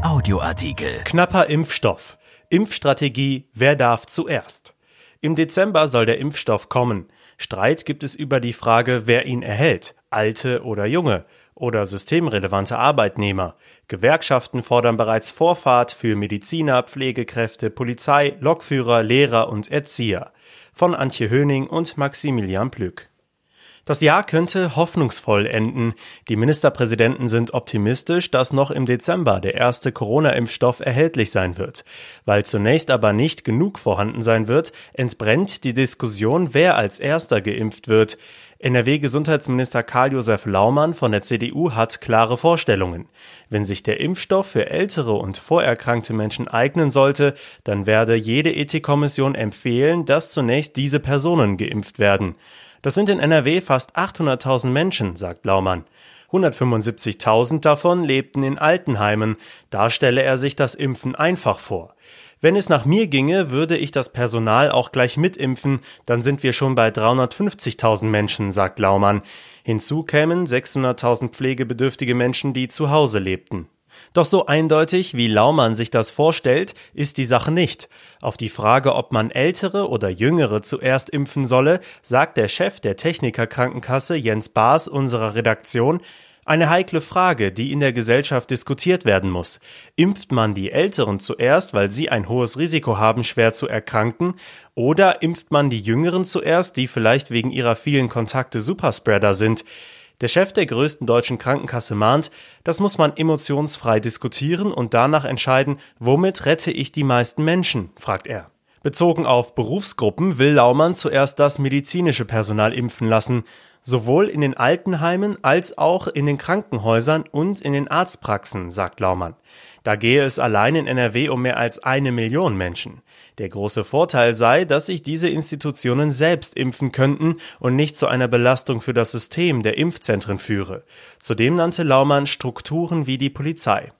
Audioartikel. Knapper Impfstoff. Impfstrategie. Wer darf zuerst? Im Dezember soll der Impfstoff kommen. Streit gibt es über die Frage, wer ihn erhält. Alte oder junge oder systemrelevante Arbeitnehmer. Gewerkschaften fordern bereits Vorfahrt für Mediziner, Pflegekräfte, Polizei, Lokführer, Lehrer und Erzieher. Von Antje Höning und Maximilian Plück. Das Jahr könnte hoffnungsvoll enden. Die Ministerpräsidenten sind optimistisch, dass noch im Dezember der erste Corona-Impfstoff erhältlich sein wird. Weil zunächst aber nicht genug vorhanden sein wird, entbrennt die Diskussion, wer als erster geimpft wird. NRW-Gesundheitsminister Karl-Josef Laumann von der CDU hat klare Vorstellungen. Wenn sich der Impfstoff für ältere und vorerkrankte Menschen eignen sollte, dann werde jede Ethikkommission empfehlen, dass zunächst diese Personen geimpft werden. Das sind in NRW fast 800.000 Menschen, sagt Laumann. 175.000 davon lebten in Altenheimen. Da stelle er sich das Impfen einfach vor. Wenn es nach mir ginge, würde ich das Personal auch gleich mitimpfen, dann sind wir schon bei 350.000 Menschen, sagt Laumann. Hinzu kämen 600.000 pflegebedürftige Menschen, die zu Hause lebten. Doch so eindeutig, wie Laumann sich das vorstellt, ist die Sache nicht. Auf die Frage, ob man Ältere oder Jüngere zuerst impfen solle, sagt der Chef der Technikerkrankenkasse Jens Baas unserer Redaktion, eine heikle Frage, die in der Gesellschaft diskutiert werden muss. Impft man die Älteren zuerst, weil sie ein hohes Risiko haben, schwer zu erkranken, oder impft man die Jüngeren zuerst, die vielleicht wegen ihrer vielen Kontakte Superspreader sind? Der Chef der größten deutschen Krankenkasse mahnt, das muss man emotionsfrei diskutieren und danach entscheiden, womit rette ich die meisten Menschen, fragt er. Bezogen auf Berufsgruppen will Laumann zuerst das medizinische Personal impfen lassen, sowohl in den Altenheimen als auch in den Krankenhäusern und in den Arztpraxen, sagt Laumann. Da gehe es allein in NRW um mehr als eine Million Menschen. Der große Vorteil sei, dass sich diese Institutionen selbst impfen könnten und nicht zu einer Belastung für das System der Impfzentren führe. Zudem nannte Laumann Strukturen wie die Polizei.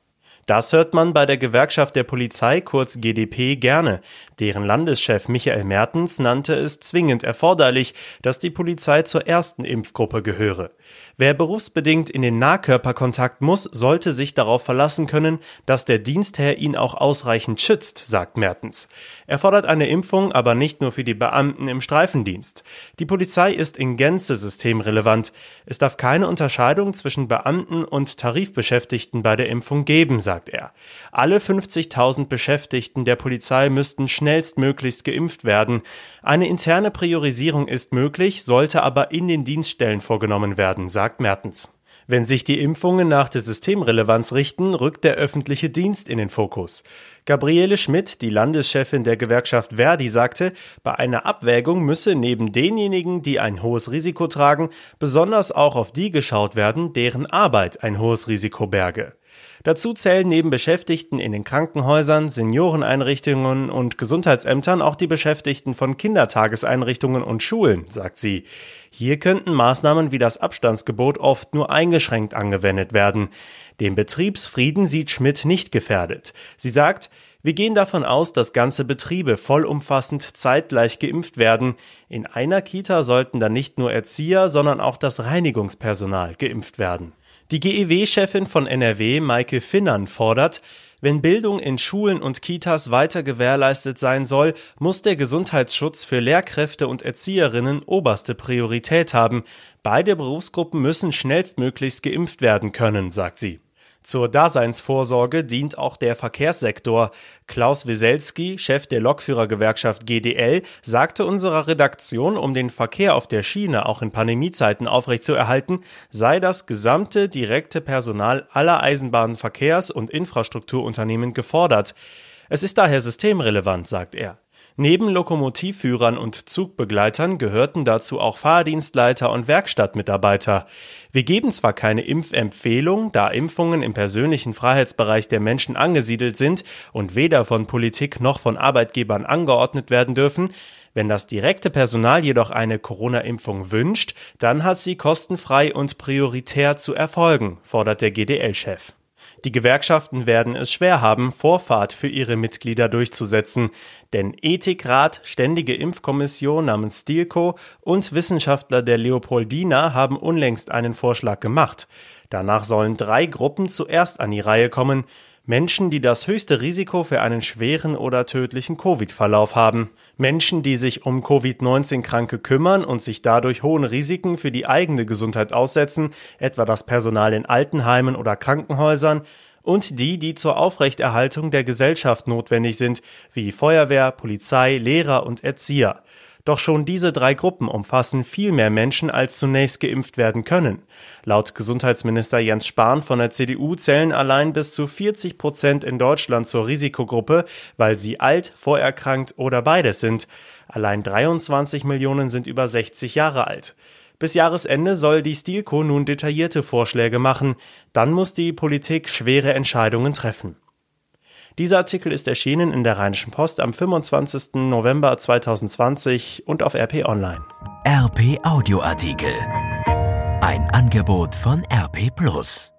Das hört man bei der Gewerkschaft der Polizei, kurz GdP, gerne. Deren Landeschef Michael Mertens nannte es zwingend erforderlich, dass die Polizei zur ersten Impfgruppe gehöre. Wer berufsbedingt in den Nahkörperkontakt muss, sollte sich darauf verlassen können, dass der Dienstherr ihn auch ausreichend schützt, sagt Mertens. Er fordert eine Impfung aber nicht nur für die Beamten im Streifendienst. Die Polizei ist in Gänze systemrelevant. Es darf keine Unterscheidung zwischen Beamten und Tarifbeschäftigten bei der Impfung geben, sagt er. Alle 50.000 Beschäftigten der Polizei müssten schnellstmöglichst geimpft werden. Eine interne Priorisierung ist möglich, sollte aber in den Dienststellen vorgenommen werden, sagt Mertens. Wenn sich die Impfungen nach der Systemrelevanz richten, rückt der öffentliche Dienst in den Fokus. Gabriele Schmidt, die Landeschefin der Gewerkschaft Verdi, sagte, bei einer Abwägung müsse neben denjenigen, die ein hohes Risiko tragen, besonders auch auf die geschaut werden, deren Arbeit ein hohes Risiko berge. Dazu zählen neben Beschäftigten in den Krankenhäusern, Senioreneinrichtungen und Gesundheitsämtern auch die Beschäftigten von Kindertageseinrichtungen und Schulen, sagt sie. Hier könnten Maßnahmen wie das Abstandsgebot oft nur eingeschränkt angewendet werden. Den Betriebsfrieden sieht Schmidt nicht gefährdet. Sie sagt, wir gehen davon aus, dass ganze Betriebe vollumfassend zeitgleich geimpft werden. In einer Kita sollten dann nicht nur Erzieher, sondern auch das Reinigungspersonal geimpft werden. Die GEW-Chefin von NRW, Maike Finnern, fordert, wenn Bildung in Schulen und Kitas weiter gewährleistet sein soll, muss der Gesundheitsschutz für Lehrkräfte und Erzieherinnen oberste Priorität haben. Beide Berufsgruppen müssen schnellstmöglichst geimpft werden können, sagt sie. Zur Daseinsvorsorge dient auch der Verkehrssektor. Klaus Wieselski, Chef der Lokführergewerkschaft GDL, sagte unserer Redaktion, um den Verkehr auf der Schiene auch in Pandemiezeiten aufrechtzuerhalten, sei das gesamte direkte Personal aller Eisenbahnverkehrs- und Infrastrukturunternehmen gefordert. Es ist daher systemrelevant, sagt er. Neben Lokomotivführern und Zugbegleitern gehörten dazu auch Fahrdienstleiter und Werkstattmitarbeiter. Wir geben zwar keine Impfempfehlung, da Impfungen im persönlichen Freiheitsbereich der Menschen angesiedelt sind und weder von Politik noch von Arbeitgebern angeordnet werden dürfen, wenn das direkte Personal jedoch eine Corona-Impfung wünscht, dann hat sie kostenfrei und prioritär zu erfolgen, fordert der GDL-Chef. Die Gewerkschaften werden es schwer haben, Vorfahrt für ihre Mitglieder durchzusetzen, denn Ethikrat, Ständige Impfkommission namens Stilco und Wissenschaftler der Leopoldina haben unlängst einen Vorschlag gemacht. Danach sollen drei Gruppen zuerst an die Reihe kommen. Menschen, die das höchste Risiko für einen schweren oder tödlichen Covid-Verlauf haben. Menschen, die sich um Covid-19-Kranke kümmern und sich dadurch hohen Risiken für die eigene Gesundheit aussetzen, etwa das Personal in Altenheimen oder Krankenhäusern, und die, die zur Aufrechterhaltung der Gesellschaft notwendig sind, wie Feuerwehr, Polizei, Lehrer und Erzieher. Doch schon diese drei Gruppen umfassen viel mehr Menschen, als zunächst geimpft werden können. Laut Gesundheitsminister Jens Spahn von der CDU zählen allein bis zu 40 Prozent in Deutschland zur Risikogruppe, weil sie alt, vorerkrankt oder beides sind. Allein 23 Millionen sind über 60 Jahre alt. Bis Jahresende soll die Stilco nun detaillierte Vorschläge machen. Dann muss die Politik schwere Entscheidungen treffen. Dieser Artikel ist erschienen in der Rheinischen Post am 25. November 2020 und auf RP Online. RP Audioartikel. Ein Angebot von RP Plus.